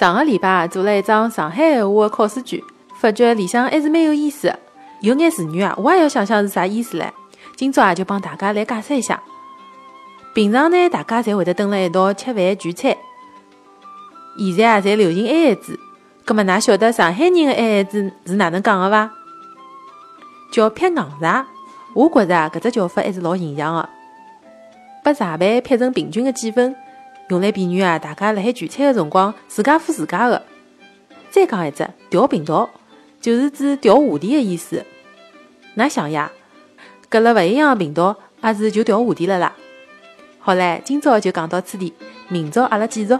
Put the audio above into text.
上个礼拜做了一张上海闲话的考试卷，发觉里向还是蛮有意思的，有眼词语啊，我也要想想是啥意思唻。今朝啊，就帮大家来解释一下。平常呢，大家侪会得蹲辣一道吃饭聚餐，现在啊，侪流行 A A 制。葛末，㑚晓得上海人的 A A 制是哪能讲的伐？叫撇硬茶。我觉着啊，搿只叫法还是老形象的，把茶杯撇成平均的几分，用来比喻啊，大家辣海聚餐的辰光，自家付自家的。再讲一只调频道，就是指调话题的意思。㑚想呀，隔了勿一样的频道，阿是就调话题了啦。好唻，今朝就讲到此地，明朝阿拉继续。